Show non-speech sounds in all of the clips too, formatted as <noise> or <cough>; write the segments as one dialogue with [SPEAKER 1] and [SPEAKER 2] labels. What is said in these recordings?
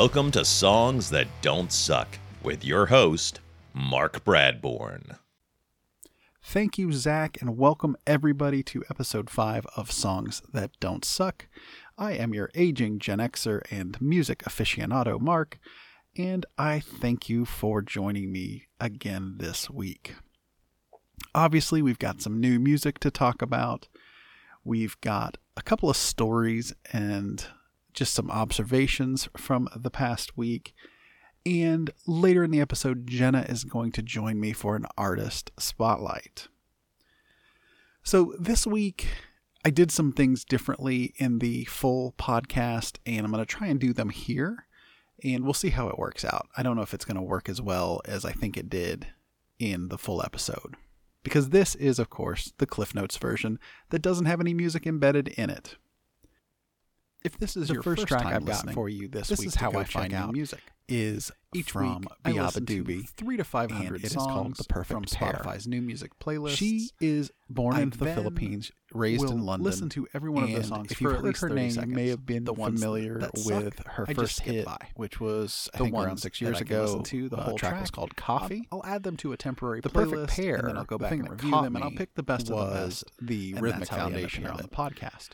[SPEAKER 1] Welcome to Songs That Don't Suck with your host, Mark Bradbourne.
[SPEAKER 2] Thank you, Zach, and welcome everybody to episode 5 of Songs That Don't Suck. I am your aging Gen Xer and music aficionado, Mark, and I thank you for joining me again this week. Obviously, we've got some new music to talk about. We've got a couple of stories and just some observations from the past week. And later in the episode, Jenna is going to join me for an artist spotlight. So this week, I did some things differently in the full podcast, and I'm going to try and do them here, and we'll see how it works out. I don't know if it's going to work as well as I think it did in the full episode. Because this is, of course, the Cliff Notes version that doesn't have any music embedded in it. If this is
[SPEAKER 3] The
[SPEAKER 2] your
[SPEAKER 3] first
[SPEAKER 2] first
[SPEAKER 3] track
[SPEAKER 2] time
[SPEAKER 3] I've got
[SPEAKER 2] listening,
[SPEAKER 3] for you this
[SPEAKER 2] this
[SPEAKER 3] week
[SPEAKER 2] is
[SPEAKER 3] to
[SPEAKER 2] how I find
[SPEAKER 3] out
[SPEAKER 2] music. Is
[SPEAKER 3] each
[SPEAKER 2] from
[SPEAKER 3] week I
[SPEAKER 2] beabadoobee,
[SPEAKER 3] three to five hundred
[SPEAKER 2] it is
[SPEAKER 3] songs
[SPEAKER 2] called The Perfect
[SPEAKER 3] from
[SPEAKER 2] Pair.
[SPEAKER 3] Spotify's new music playlist.
[SPEAKER 2] She is born
[SPEAKER 3] I
[SPEAKER 2] in the Philippines, raised in London.
[SPEAKER 3] listen to every one of the songs
[SPEAKER 2] if you've
[SPEAKER 3] at
[SPEAKER 2] heard
[SPEAKER 3] least
[SPEAKER 2] her
[SPEAKER 3] 30
[SPEAKER 2] name,
[SPEAKER 3] seconds.
[SPEAKER 2] may have been
[SPEAKER 3] The
[SPEAKER 2] familiar
[SPEAKER 3] that suck,
[SPEAKER 2] with her
[SPEAKER 3] I
[SPEAKER 2] first hit,
[SPEAKER 3] by.
[SPEAKER 2] which was I
[SPEAKER 3] The
[SPEAKER 2] think around six years ago.
[SPEAKER 3] to, the
[SPEAKER 2] uh,
[SPEAKER 3] whole
[SPEAKER 2] track,
[SPEAKER 3] track.
[SPEAKER 2] was called Coffee.
[SPEAKER 3] I'll, I'll add them to a temporary
[SPEAKER 2] the
[SPEAKER 3] playlist,
[SPEAKER 2] perfect pair.
[SPEAKER 3] and then I'll go back and review them, and I'll pick the best of the best.
[SPEAKER 2] the rhythmic
[SPEAKER 3] that's how they end
[SPEAKER 2] foundation of
[SPEAKER 3] on the podcast.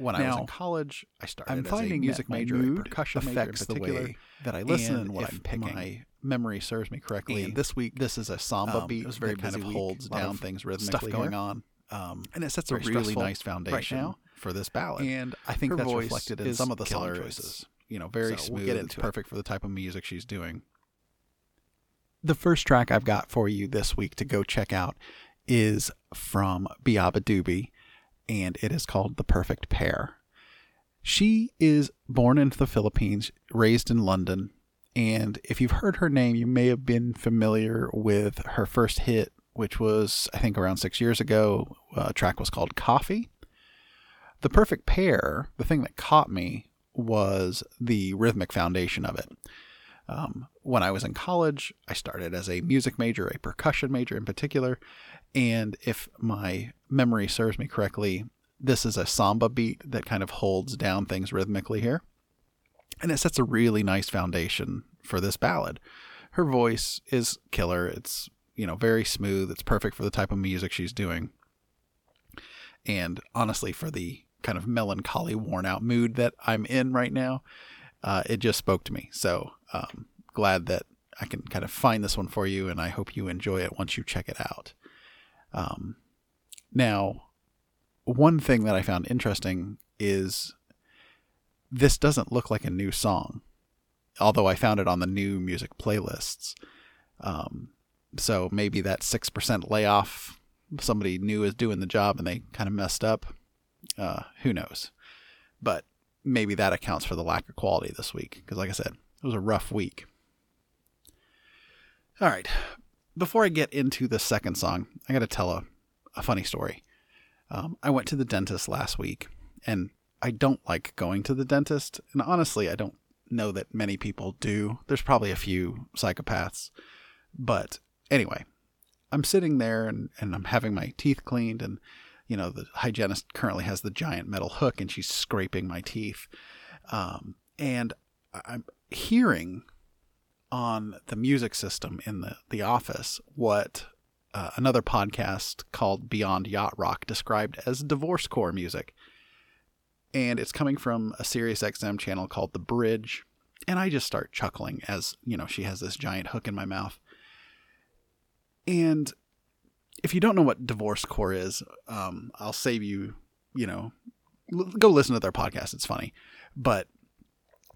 [SPEAKER 2] When I was in college, I started
[SPEAKER 3] I'm
[SPEAKER 2] as
[SPEAKER 3] finding
[SPEAKER 2] a music major.
[SPEAKER 3] mood
[SPEAKER 2] percussion major in
[SPEAKER 3] affects the way that I listen
[SPEAKER 2] and
[SPEAKER 3] what
[SPEAKER 2] if
[SPEAKER 3] I'm picking.
[SPEAKER 2] My memory serves me correctly.
[SPEAKER 3] And
[SPEAKER 2] this week, this is a samba
[SPEAKER 3] um,
[SPEAKER 2] beat.
[SPEAKER 3] it was very
[SPEAKER 2] that kind of
[SPEAKER 3] week,
[SPEAKER 2] holds down
[SPEAKER 3] of
[SPEAKER 2] things
[SPEAKER 3] stuff
[SPEAKER 2] rhythmically
[SPEAKER 3] going
[SPEAKER 2] here.
[SPEAKER 3] on.
[SPEAKER 2] Um, and it sets a really nice foundation
[SPEAKER 3] now
[SPEAKER 2] for this ballad.
[SPEAKER 3] and
[SPEAKER 2] I think
[SPEAKER 3] her
[SPEAKER 2] that's reflected in some of the song choices. You know, very
[SPEAKER 3] So we'll
[SPEAKER 2] smooth.
[SPEAKER 3] get
[SPEAKER 2] it's
[SPEAKER 3] it.
[SPEAKER 2] perfect for the type of music she's doing. The first track I've got for you this week to go check out is from beabadoobee, and it is called The Perfect Pair. She is born in the Philippines, raised in London, and if you've heard her name, you may have been familiar with her first hit, which was, I think, around six years ago. Uh, a track was called Coffee. The Perfect Pair, the thing that caught me was the rhythmic foundation of it. Um, when I was in college, I started as a music major, a percussion major in particular. And if my memory serves me correctly, this is a samba beat that kind of holds down things rhythmically here. And it sets a really nice foundation for this ballad. Her voice is killer. It's, you know, very smooth. It's perfect for the type of music she's doing. And honestly, for the kind of melancholy, worn out mood that I'm in right now, uh, it just spoke to me. So um, glad that I can kind of find this one for you, and I hope you enjoy it once you check it out. Um, now, one thing that I found interesting is this doesn't look like a new song, although I found it on the new music playlists. Um, so maybe that 6% layoff, somebody new is doing the job and they kind of messed up. Uh, who knows? But maybe that accounts for the lack of quality this week. Because, like I said, it was a rough week. All right. Before I get into the second song, I got to tell a, a funny story. Um, I went to the dentist last week, and I don't like going to the dentist. And honestly, I don't know that many people do. There's probably a few psychopaths. But anyway, I'm sitting there and, and I'm having my teeth cleaned, and you know the hygienist currently has the giant metal hook, and she's scraping my teeth. Um, and I'm hearing on the music system in the, the office what uh, another podcast called Beyond Yacht Rock described as divorce core music. And it's coming from a Sirius XM channel called The Bridge. And I just start chuckling as, you know, she has this giant hook in my mouth. And if you don't know what divorce core is, um, I'll save you, you know, l- go listen to their podcast. It's funny. But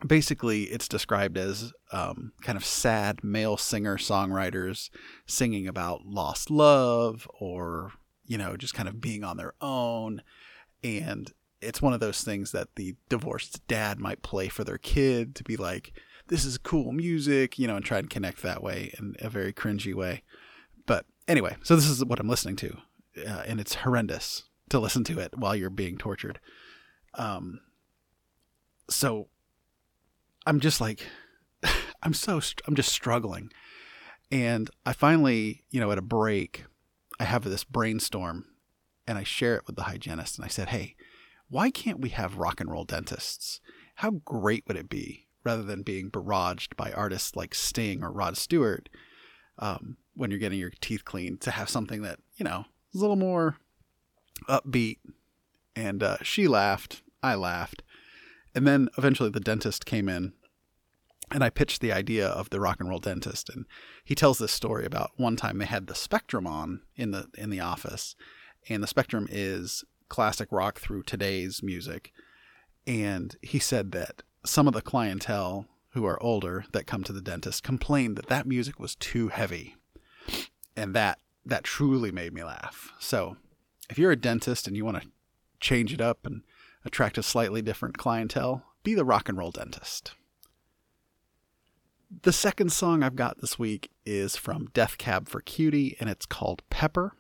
[SPEAKER 2] basically it's described as um, kind of sad male singer songwriters singing about lost love or you know just kind of being on their own. And it's one of those things that the divorced dad might play for their kid to be like this is cool music you know and try and connect that way in a very cringy way. But anyway so this is what i'm listening to uh, and it's horrendous to listen to it while you're being tortured. Um so I'm just like, <sighs> I'm so, I'm just struggling. And I finally, you know, at a break, I have this brainstorm and I share it with the hygienist. And I said, hey, why can't we have rock and roll dentists? How great would it be rather than being barraged by artists like Sting or Rod Stewart um, when you're getting your teeth cleaned, to have something that, you know, is a little more upbeat. And uh, she laughed. I laughed. And then eventually the dentist came in and I pitched the idea of the rock and roll dentist. And he tells this story about one time they had the Spectrum on in the in the office, and the Spectrum is classic rock through today's music. And he said that some of the clientele who are older that come to the dentist complained that that music was too heavy, and that that truly made me laugh. So, if you're a dentist and you want to change it up and attract a slightly different clientele, be the rock and roll dentist. The second song I've got this week is from Death Cab for Cutie, and it's called Pepper.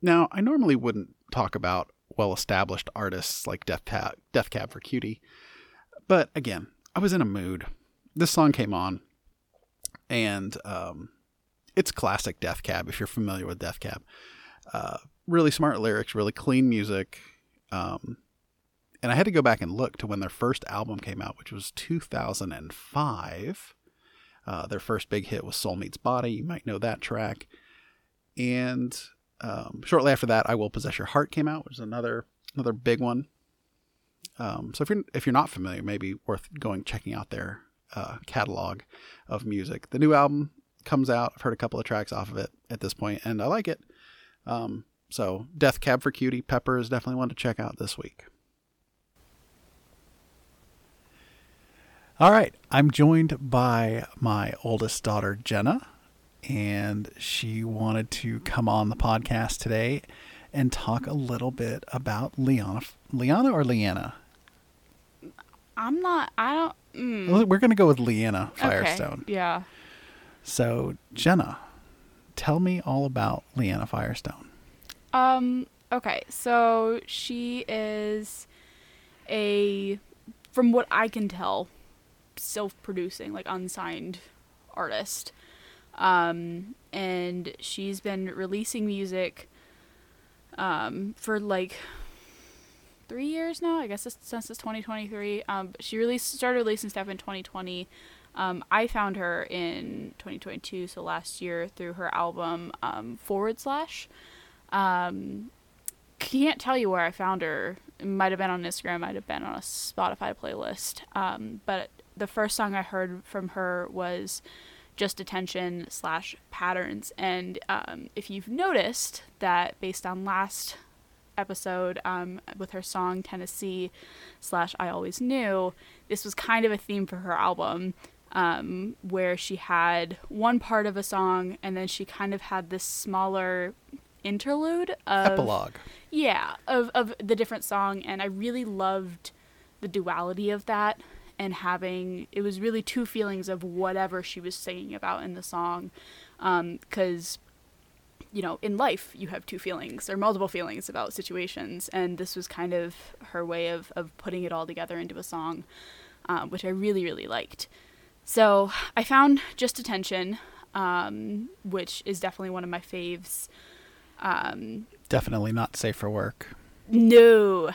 [SPEAKER 2] Now, I normally wouldn't talk about well established artists like Death Cab, Death Cab for Cutie, but again, I was in a mood. This song came on, and um, it's classic Death Cab if you're familiar with Death Cab. Uh, really smart lyrics, really clean music. Um, and I had to go back and look to when their first album came out, which was 2005. Uh, their first big hit was Soul Meets Body. You might know that track. And um, shortly after that, I Will Possess Your Heart came out, which is another another big one. Um, so if you're if you're not familiar, maybe worth going checking out their uh, catalog of music. The new album comes out. I've heard a couple of tracks off of it at this point, and I like it. Um, so Death Cab for Cutie, Pepper is definitely one to check out this week. All right, I'm joined by my oldest daughter Jenna, and she wanted to come on the podcast today and talk a little bit about Liana, Liana or Leanna.
[SPEAKER 4] I'm not. I don't. Mm.
[SPEAKER 2] We're going to go with Leanna Firestone.
[SPEAKER 4] Okay. Yeah.
[SPEAKER 2] So, Jenna, tell me all about Leanna Firestone.
[SPEAKER 4] Um. Okay. So she is a, from what I can tell, self-producing, like unsigned artist. Um, and she's been releasing music um, for like three years now. I guess since it's 2023. Um, she released started releasing stuff in 2020. Um, I found her in 2022, so last year, through her album um, Forward Slash. Um, can't tell you where I found her. Might have been on Instagram, might have been on a Spotify playlist. But the first song I heard from her was just attention slash patterns. And um, if you've noticed that based on last episode um, with her song Tennessee slash I Always Knew, this was kind of a theme for her album. Um, where she had one part of a song and then she kind of had this smaller interlude of
[SPEAKER 2] Epilogue.
[SPEAKER 4] yeah of, of the different song and i really loved the duality of that and having it was really two feelings of whatever she was singing about in the song because um, you know in life you have two feelings or multiple feelings about situations and this was kind of her way of, of putting it all together into a song uh, which i really really liked so i found just attention um, which is definitely one of my faves um,
[SPEAKER 2] Definitely not safe for work.
[SPEAKER 4] No,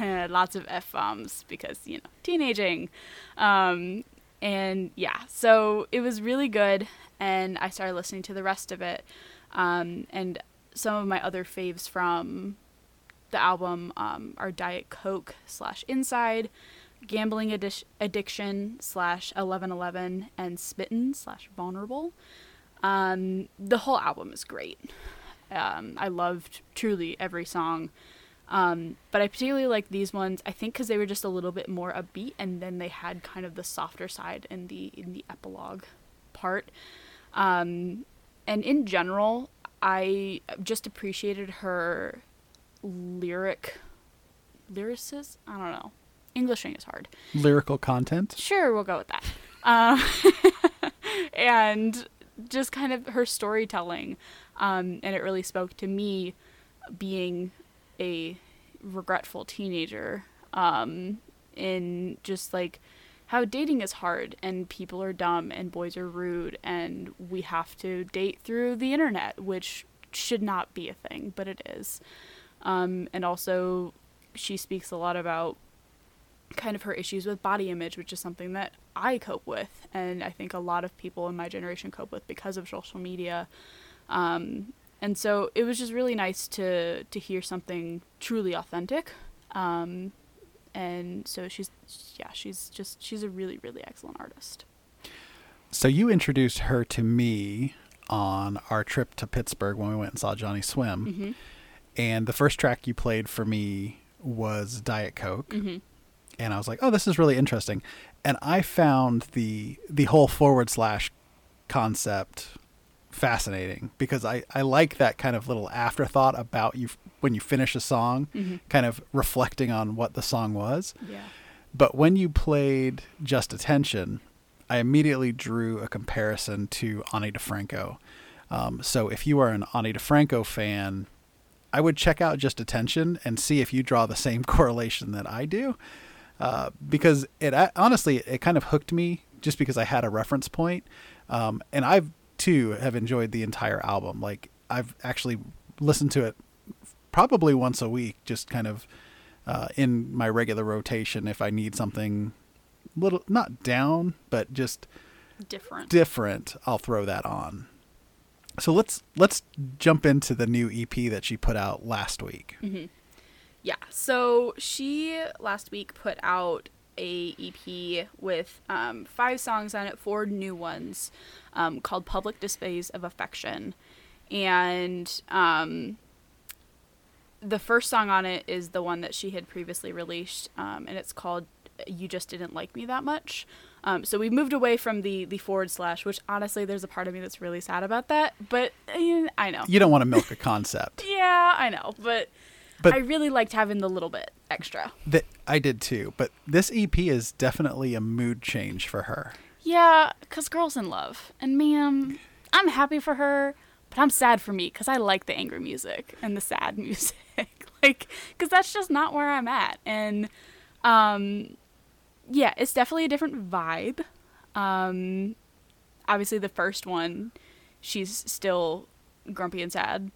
[SPEAKER 4] <laughs> lots of f bombs because you know teenaging, um, and yeah. So it was really good, and I started listening to the rest of it, um, and some of my other faves from the album um, are Diet Coke slash Inside, Gambling addi- Addiction slash Eleven Eleven, and Smitten slash Vulnerable. Um, the whole album is great. Um, I loved truly every song. Um, but I particularly like these ones. I think because they were just a little bit more upbeat, and then they had kind of the softer side in the in the epilogue part. Um, and in general, I just appreciated her lyric lyricist. I don't know. Englishing is hard.
[SPEAKER 2] Lyrical content.
[SPEAKER 4] Sure, we'll go with that. Um, <laughs> and just kind of her storytelling. Um, and it really spoke to me being a regretful teenager um, in just like how dating is hard and people are dumb and boys are rude and we have to date through the internet, which should not be a thing, but it is. Um, and also, she speaks a lot about kind of her issues with body image, which is something that I cope with, and I think a lot of people in my generation cope with because of social media. Um, and so it was just really nice to to hear something truly authentic. Um, and so she's yeah, she's just she's a really really excellent artist.
[SPEAKER 2] So you introduced her to me on our trip to Pittsburgh when we went and saw Johnny Swim.
[SPEAKER 4] Mm-hmm.
[SPEAKER 2] And the first track you played for me was Diet Coke.
[SPEAKER 4] Mm-hmm.
[SPEAKER 2] And I was like, "Oh, this is really interesting." And I found the the whole forward slash concept fascinating because I, I like that kind of little afterthought about you when you finish a song,
[SPEAKER 4] Mm-hmm.
[SPEAKER 2] kind of reflecting on what the song was.
[SPEAKER 4] Yeah.
[SPEAKER 2] But when you played Just Attention, I immediately drew a comparison to Ani DiFranco. Um, so if you are an Ani DiFranco fan, I would check out Just Attention and see if you draw the same <laughs> correlation that I do. Uh, because it honestly, it kind of hooked me just because I had a reference point. Um, and I've too have enjoyed the entire album. Like I've actually listened to it probably once a week, just kind of uh, in my regular rotation if I need something little not down, but just
[SPEAKER 4] Different.
[SPEAKER 2] different, I'll throw that on. So let's let's jump into the new EP that she put out last week.
[SPEAKER 4] Yeah. So she last week put out a EP with um, five songs on it, four new ones, um, called "Public Displays of Affection," and um, the first song on it is the one that she had previously released, um, and it's called "You Just Didn't Like Me That Much." Um, so we've moved away from the the forward slash, which honestly, there's a part of me that's really sad about that. But eh, I know.
[SPEAKER 2] You don't want to milk a concept. <laughs>
[SPEAKER 4] Yeah, I know, but,
[SPEAKER 2] But-
[SPEAKER 4] I really liked having the little bit extra.
[SPEAKER 2] that I did too, but this EP is definitely a mood change for her.
[SPEAKER 4] Yeah, cause girls in love, and man, I'm happy for her, but I'm sad for me because I like the angry music and the sad <laughs> music, like, cause that's just not where I'm at, and um, yeah, it's definitely a different vibe. Um, obviously, the first one, she's still grumpy and sad.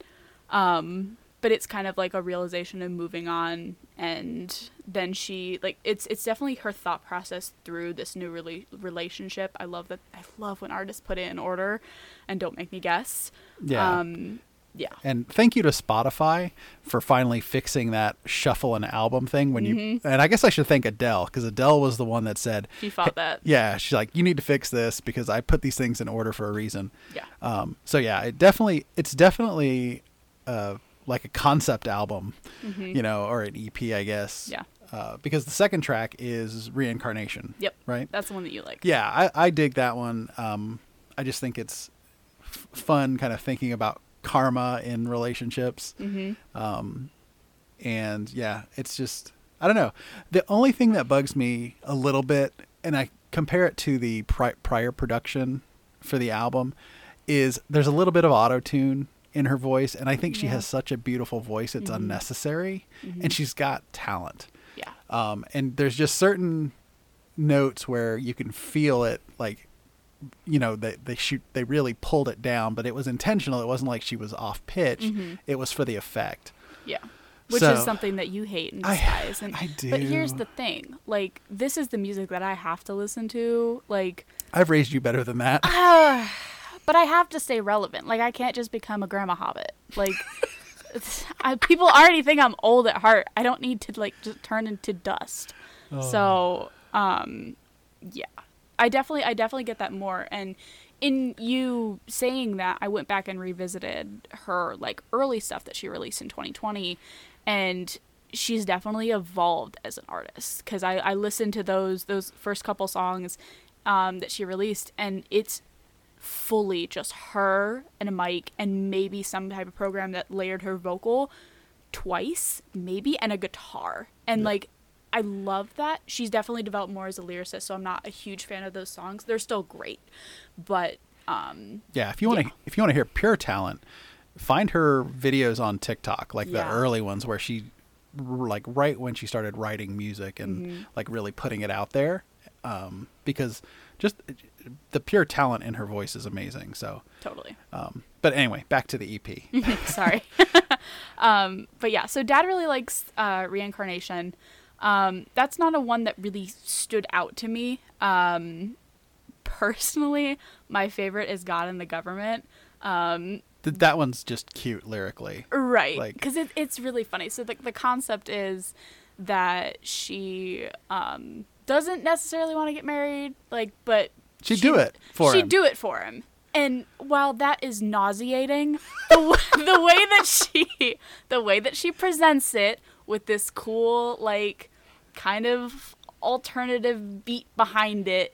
[SPEAKER 4] Um, but it's kind of like a realization and moving on and then she like it's it's definitely her thought process through this new rela- relationship. I love that i love when artists put it in order and don't make me guess.
[SPEAKER 2] Yeah.
[SPEAKER 4] um yeah.
[SPEAKER 2] And thank you to Spotify for finally fixing that shuffle an album thing when you and I guess I should thank Adele because Adele was the one that said
[SPEAKER 4] she fought that.
[SPEAKER 2] yeah, she's like you need to fix this because I put these things in order for a reason.
[SPEAKER 4] yeah.
[SPEAKER 2] Um, so yeah, it definitely it's definitely uh, like a concept album, you know, or an EP, I guess.
[SPEAKER 4] Mm-hmm. Yeah.
[SPEAKER 2] Uh, because the second track is reincarnation.
[SPEAKER 4] yep
[SPEAKER 2] Right.
[SPEAKER 4] that's the one that you like
[SPEAKER 2] Yeah, I, I dig that one. Um, I just think it's f- fun, kind of thinking about karma in relationships.
[SPEAKER 4] mm-hmm
[SPEAKER 2] Um, and yeah, it's just I don't know. The only thing that bugs me a little bit, and I compare it to the pri- prior production for the album, is there's a little bit of auto tune in her voice, and I think she
[SPEAKER 4] Yeah.
[SPEAKER 2] has such a beautiful voice; it's
[SPEAKER 4] Mhm.
[SPEAKER 2] unnecessary,
[SPEAKER 4] Mhm.
[SPEAKER 2] and she's got talent.
[SPEAKER 4] yeah
[SPEAKER 2] Um, and there's just certain notes where you can feel it, like you know they they shoot they really pulled it down, but it was intentional. It wasn't like she was off pitch.
[SPEAKER 4] Mhm.
[SPEAKER 2] It was for the effect.
[SPEAKER 4] yeah which
[SPEAKER 2] So-
[SPEAKER 4] is something that you hate and
[SPEAKER 2] I-
[SPEAKER 4] despise and
[SPEAKER 2] I
[SPEAKER 4] but here's the thing like this is the music that i have to listen to like
[SPEAKER 2] I've raised you better than that.
[SPEAKER 4] Uh, but I have to stay relevant. Like I can't just become a grandma hobbit. Like <laughs> I, people already think I'm old at heart. I don't need to like just turn into dust. So, um, yeah, I definitely, I definitely get that more. And in you saying that, I went back and revisited her like early stuff that she released in 2020, and she's definitely evolved as an artist. Because I, I listened to those those first couple songs um, that she released, and it's fully just her and a mic and maybe some type of program that layered her vocal twice, maybe, and a guitar. And like, I love that. She's definitely developed more as a lyricist, so I'm not a huge fan of those songs. They're still great, but um,
[SPEAKER 2] Yeah, if you want to
[SPEAKER 4] Yeah.
[SPEAKER 2] if you want to hear pure talent, find her videos on TikTok, like the early ones where she like right when she started writing music and
[SPEAKER 4] Mm-hmm.
[SPEAKER 2] like really putting it out there. Um, because just the pure talent in her voice is amazing. So,
[SPEAKER 4] totally.
[SPEAKER 2] um, but anyway, back to the EP. <laughs>
[SPEAKER 4] Sorry. <laughs> um, but yeah, so dad really likes uh, reincarnation. Um, that's not a one that really stood out to me. Um, personally, my favorite is God and the Government. Um,
[SPEAKER 2] Th- that one's just cute lyrically.
[SPEAKER 4] right
[SPEAKER 2] Like-
[SPEAKER 4] because it, it's really funny so the, the concept is that she um, doesn't necessarily want to get married like but
[SPEAKER 2] She'd do it for
[SPEAKER 4] she'd
[SPEAKER 2] him.
[SPEAKER 4] do it for him. And while that is nauseating the, w- <laughs> the way that she the way that she presents it with this cool like kind of alternative beat behind it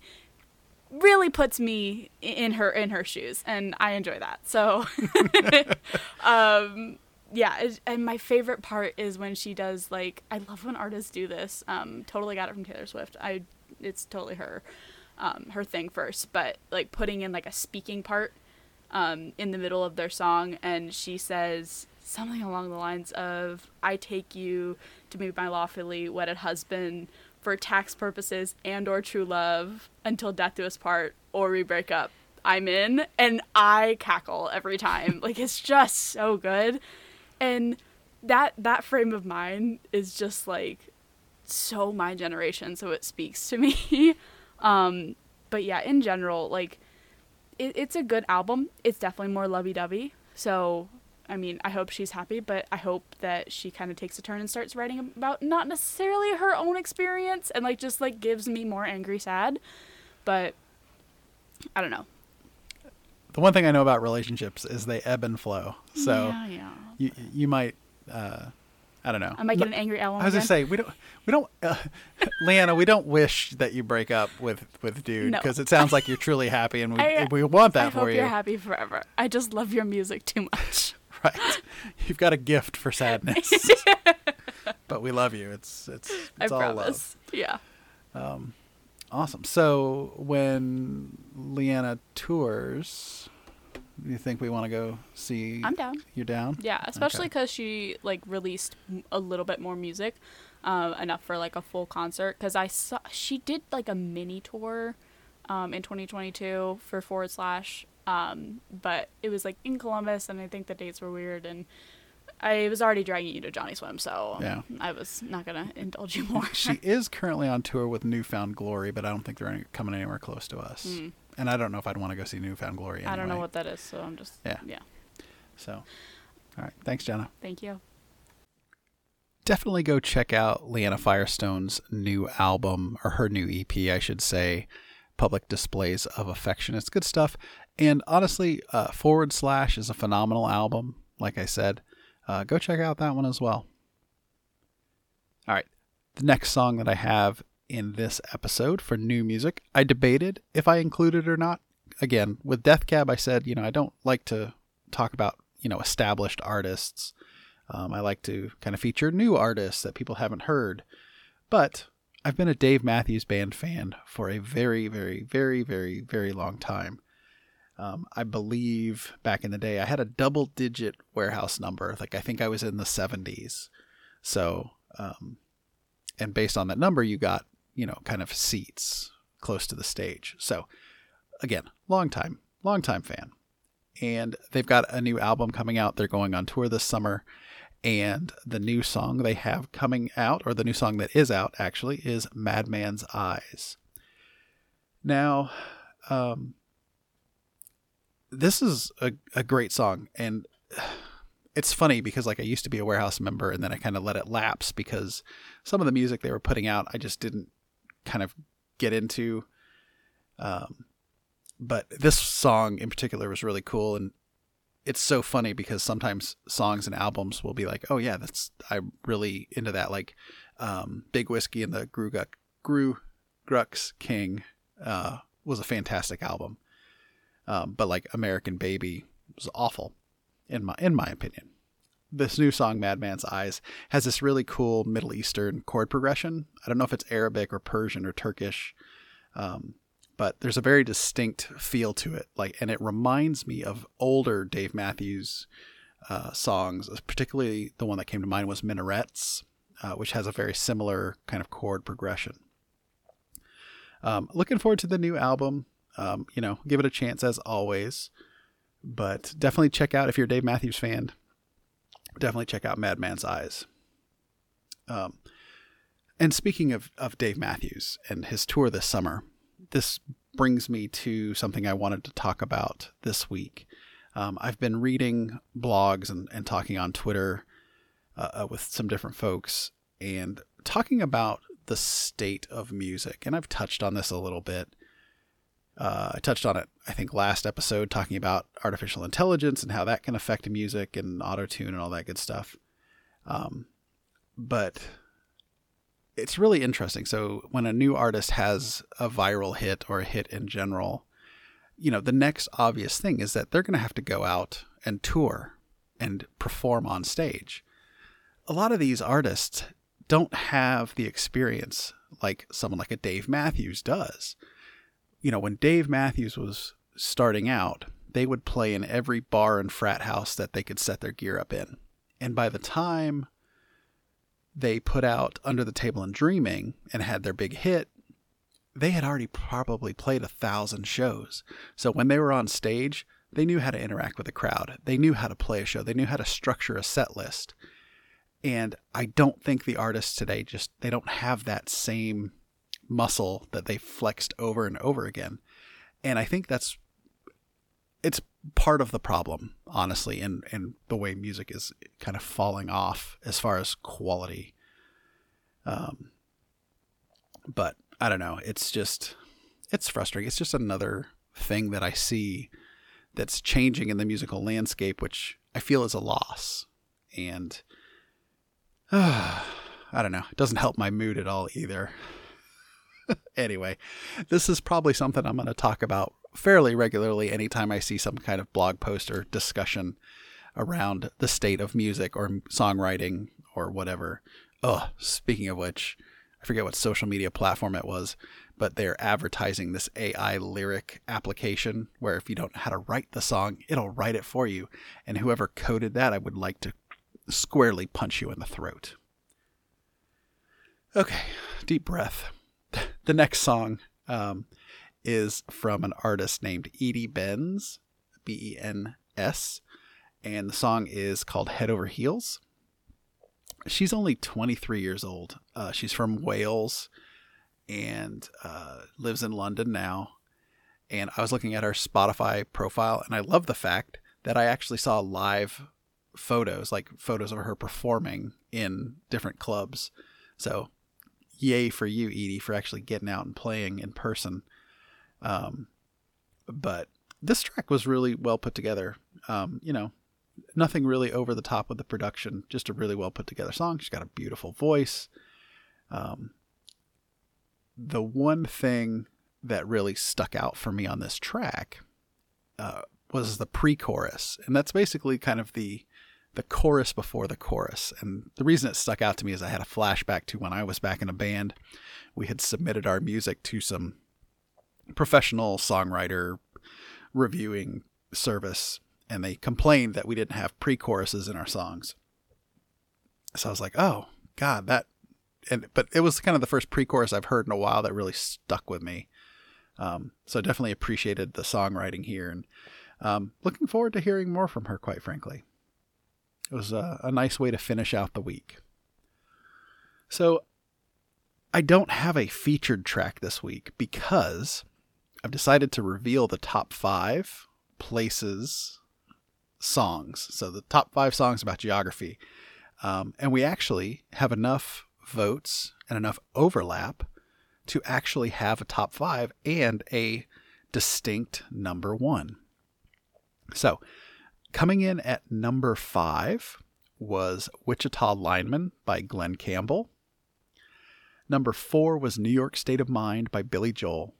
[SPEAKER 4] really puts me in her in her shoes and i enjoy that. So <laughs> um yeah and my favorite part is when she does like i love when artists do this um totally got it from taylor swift. I it's totally her um her thing first but like putting in like a speaking part um in the middle of their song and she says something along the lines of i take you to be my lawfully wedded husband for tax purposes and or true love until death do us part or we break up. I'm in and i cackle every time. Like it's just so good. And that that frame of mind is just like so my generation so it speaks to me <laughs> um but yeah in general like it, it's a good album it's definitely more lovey-dovey so i mean i hope she's happy but i hope that she kind of takes a turn and starts writing about not necessarily her own experience and like just like gives me more angry sad but i don't know
[SPEAKER 2] The one thing I know about relationships is they ebb and flow. So
[SPEAKER 4] yeah, yeah.
[SPEAKER 2] you you might uh, I don't know.
[SPEAKER 4] i might get an angry album
[SPEAKER 2] I was
[SPEAKER 4] again.
[SPEAKER 2] gonna say we don't we don't uh, <laughs> Leanna we don't wish that you break up with with dude
[SPEAKER 4] No.
[SPEAKER 2] because it sounds like you're truly happy and we <laughs>
[SPEAKER 4] I-
[SPEAKER 2] we want that
[SPEAKER 4] I
[SPEAKER 2] that
[SPEAKER 4] hope
[SPEAKER 2] for you
[SPEAKER 4] you're happy forever. I just love your music too much. <laughs>
[SPEAKER 2] right you've got a gift for sadness but we love you it's it's
[SPEAKER 4] I
[SPEAKER 2] it's all love
[SPEAKER 4] promise. Yeah.
[SPEAKER 2] awesome so when Leanna tours you think we want to go see
[SPEAKER 4] I'm down.
[SPEAKER 2] You're down
[SPEAKER 4] Yeah, especially
[SPEAKER 2] Okay.
[SPEAKER 4] because she like released a little bit more music, uh, enough for like a full concert. Because I saw she did like a mini tour, um, in 2022 for forward slash, um, but it was like in Columbus, and I think the dates were weird, and I was already dragging you to Johnny Swim, so
[SPEAKER 2] Yeah.
[SPEAKER 4] I was not gonna <laughs> indulge you more.
[SPEAKER 2] she is currently on tour with New Found Glory, but I don't think they're any, coming anywhere close to us. And I don't know if I'd want to go see New Found Glory. Anyway.
[SPEAKER 4] I don't know what that is, so I'm just
[SPEAKER 2] Yeah.
[SPEAKER 4] yeah.
[SPEAKER 2] So, all right, thanks, Jenna.
[SPEAKER 4] Thank you.
[SPEAKER 2] Definitely go check out Leanna Firestone's new album or her new EP, I should say. Public Displays of Affection. It's good stuff. And honestly, uh, Forward Slash is a phenomenal album. Like I said, uh, go check out that one as well. All right. The next song that I have in this episode for new music, I debated if I included or not. Again, with Death Cab, I said, you know, I don't like to talk about, you know, established artists. Um, I like to kind of feature new artists that people haven't heard. But I've been a Dave Matthews Band fan for a very, very, very, very, very long time. Um, I believe back in the day I had a double digit warehouse number. Like I think I was in the 70s. So, um, and based on that number, you got, you know, kind of seats close to the stage. So, again, long time, long time fan. And they've got a new album coming out. They're going on tour this summer. And the new song they have coming out, or the new song that is out actually, is Madman's Eyes. Now, um, this is a, a great song. And it's funny because, like, I used to be a warehouse member and then I kind of let it lapse because some of the music they were putting out, I just didn't kind of get into. Um, but this song in particular was really cool and it's so funny because sometimes songs and albums will be like, oh yeah, that's I'm really into that. Like um, Big Whiskey and the Gruguk, Gru Grux King uh, was a fantastic album, um, but like American Baby was awful in my in my opinion. This new song, Madman's Eyes, has this really cool Middle Eastern chord progression. I don't know if it's Arabic or Persian or Turkish. Um, but there's a very distinct feel to it like and it reminds me of older dave matthews uh, songs particularly the one that came to mind was minarets uh, which has a very similar kind of chord progression um, looking forward to the new album um, you know give it a chance as always but definitely check out if you're a dave matthews fan definitely check out madman's eyes um, And speaking of, of Dave Matthews and his tour this summer, this brings me to something I wanted to talk about this week. Um, I've been reading blogs and, and talking on Twitter uh, uh, with some different folks and talking about the state of music. And I've touched on this a little bit. Uh, I touched on it, I think, last episode, talking about artificial intelligence and how that can affect music and auto tune and all that good stuff. Um, but it's really interesting. So when a new artist has a viral hit or a hit in general, you know, the next obvious thing is that they're going to have to go out and tour and perform on stage. A lot of these artists don't have the experience like someone like a Dave Matthews does. You know, when Dave Matthews was starting out, they would play in every bar and frat house that they could set their gear up in. And by the time they put out Under the Table and Dreaming and had their big hit, they had already probably played a thousand shows. So when they were on stage, they knew how to interact with the crowd. They knew how to play a show. They knew how to structure a set list. And I don't think the artists today just they don't have that same muscle that they flexed over and over again. And I think that's it's part of the problem, honestly, and and the way music is kind of falling off as far as quality. Um, but I don't know. It's just it's frustrating. It's just another thing that I see that's changing in the musical landscape, which I feel is a loss. And uh, <sighs> I don't know. It doesn't help my mood at all either. <laughs> anyway, this is probably something I'm going to talk about fairly regularly anytime I see some kind of blog post or discussion around the state of music or songwriting or whatever. Oh, speaking of which, I forget what social media platform it was, but they're advertising this AI lyric application where if you don't know how to write the song, it'll write it for you. And whoever coded that, I would like to squarely punch you in the throat. Okay, deep breath. The next song um, is from an artist named Edie Bens, B E N S, and the song is called Head Over Heels. She's only 23 years old. Uh, she's from Wales and uh, lives in London now. And I was looking at her Spotify profile, and I love the fact that I actually saw live photos, like photos of her performing in different clubs. So, yay for you, Edie, for actually getting out and playing in person. Um, but this track was really well put together. Um, you know, nothing really over the top with the production, just a really well put together song. She's got a beautiful voice. Um, the one thing that really stuck out for me on this track uh, was the pre-chorus, and that's basically kind of the the chorus before the chorus. And the reason it stuck out to me is I had a flashback to when I was back in a band. We had submitted our music to some professional songwriter reviewing service and they complained that we didn't have pre-choruses in our songs. So I was like, "Oh, god, that and but it was kind of the first pre-chorus I've heard in a while that really stuck with me. Um, so definitely appreciated the songwriting here, and um, looking forward to hearing more from her. Quite frankly, it was a, a nice way to finish out the week. So I don't have a featured track this week because I've decided to reveal the top five places songs. So the top five songs about geography. Um, and we actually have enough votes and enough overlap to actually have a top five and a distinct number one. So coming in at number five was Wichita Lineman by Glen Campbell. Number four was New York State of Mind by Billy Joel.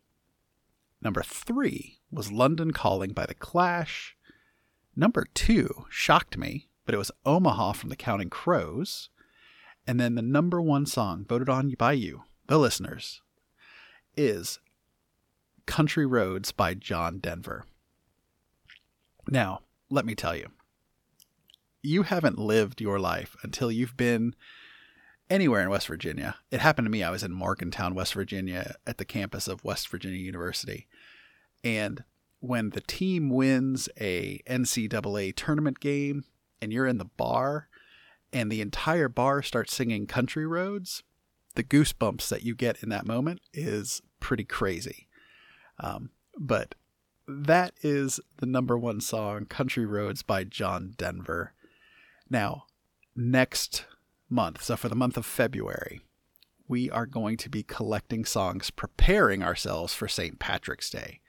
[SPEAKER 2] Number three was London Calling by The Clash. Number two shocked me, but it was Omaha from the Counting Crows. And then the number one song voted on by you, the listeners, is Country Roads by John Denver. Now, let me tell you, you haven't lived your life until you've been anywhere in West Virginia. It happened to me. I was in Morgantown, West Virginia, at the campus of West Virginia University. And when the team wins a NCAA tournament game and you're in the bar and the entire bar starts singing Country Roads, the goosebumps that you get in that moment is pretty crazy. Um, but that is the number one song, Country Roads by John Denver. Now, next month, so for the month of February, we are going to be collecting songs, preparing ourselves for St. Patrick's Day.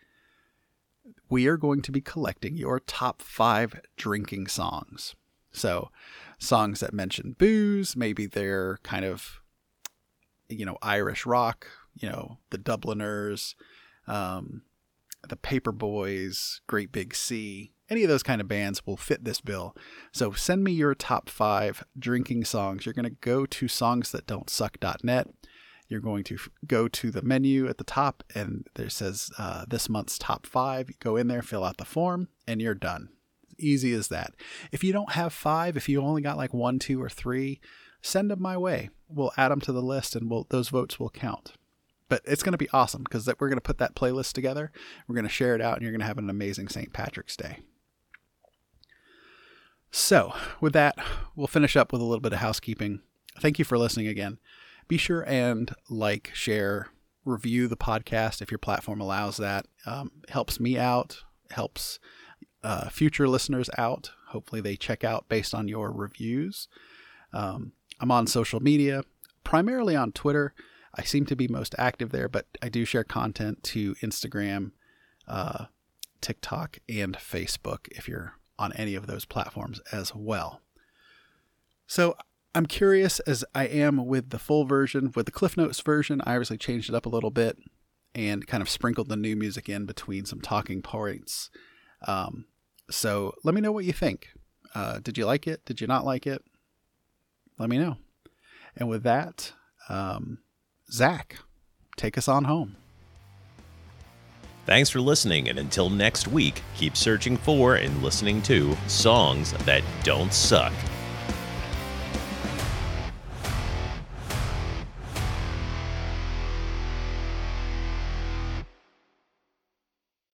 [SPEAKER 2] We are going to be collecting your top five drinking songs. So, songs that mention booze, maybe they're kind of, you know, Irish rock, you know, the Dubliners, um, the Paper Boys, Great Big Sea, any of those kind of bands will fit this bill. So send me your top five drinking songs. You're going to go to songsthatdon'tsuck.net. You're going to go to the menu at the top, and there says uh, this month's top five. You go in there, fill out the form, and you're done. Easy as that. If you don't have five, if you only got like one, two, or three, send them my way. We'll add them to the list, and we'll, those votes will count but it's going to be awesome because we're going to put that playlist together. We're going to share it out, and you're going to have an amazing St. Patrick's Day. So, with that, we'll finish up with a little bit of housekeeping. Thank you for listening again. Be sure and like, share, review the podcast if your platform allows that. Um, helps me out, helps uh, future listeners out. Hopefully, they check out based on your reviews. Um, I'm on social media, primarily on Twitter. I seem to be most active there, but I do share content to Instagram, uh, TikTok, and Facebook if you're on any of those platforms as well. So I'm curious as I am with the full version. With the Cliff Notes version, I obviously changed it up a little bit and kind of sprinkled the new music in between some talking points. Um, so let me know what you think. Uh, did you like it? Did you not like it? Let me know. And with that, um, Zach, take us on home.
[SPEAKER 1] Thanks for listening, and until next week, keep searching for and listening to songs that don't suck.